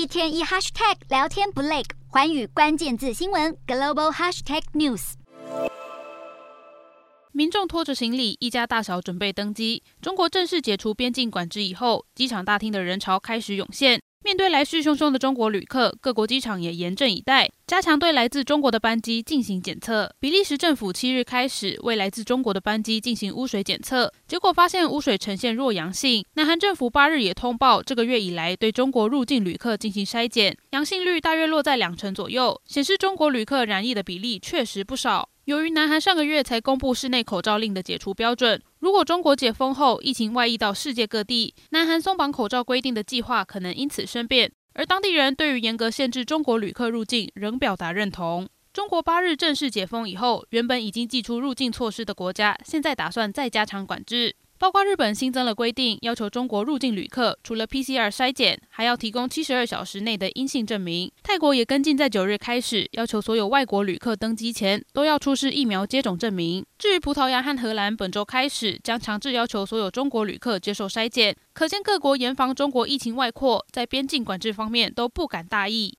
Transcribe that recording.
一天一 hashtag 聊天不累，环宇关键字新闻 global hashtag news。民众拖着行李，一家大小准备登机。中国正式解除边境管制以后，机场大厅的人潮开始涌现。面对来势汹汹的中国旅客，各国机场也严阵以待，加强对来自中国的班机进行检测。比利时政府七日开始为来自中国的班机进行污水检测，结果发现污水呈现弱阳性。南韩政府八日也通报，这个月以来对中国入境旅客进行筛检，阳性率大约落在两成左右，显示中国旅客染疫的比例确实不少。由于南韩上个月才公布室内口罩令的解除标准，如果中国解封后疫情外溢到世界各地，南韩松绑口罩规定的计划可能因此生变。而当地人对于严格限制中国旅客入境仍表达认同。中国八日正式解封以后，原本已经祭出入境措施的国家，现在打算再加强管制。包括日本新增了规定，要求中国入境旅客除了 PCR 筛检，还要提供七十二小时内的阴性证明。泰国也跟进，在九日开始要求所有外国旅客登机前都要出示疫苗接种证明。至于葡萄牙和荷兰，本周开始将强制要求所有中国旅客接受筛检。可见各国严防中国疫情外扩，在边境管制方面都不敢大意。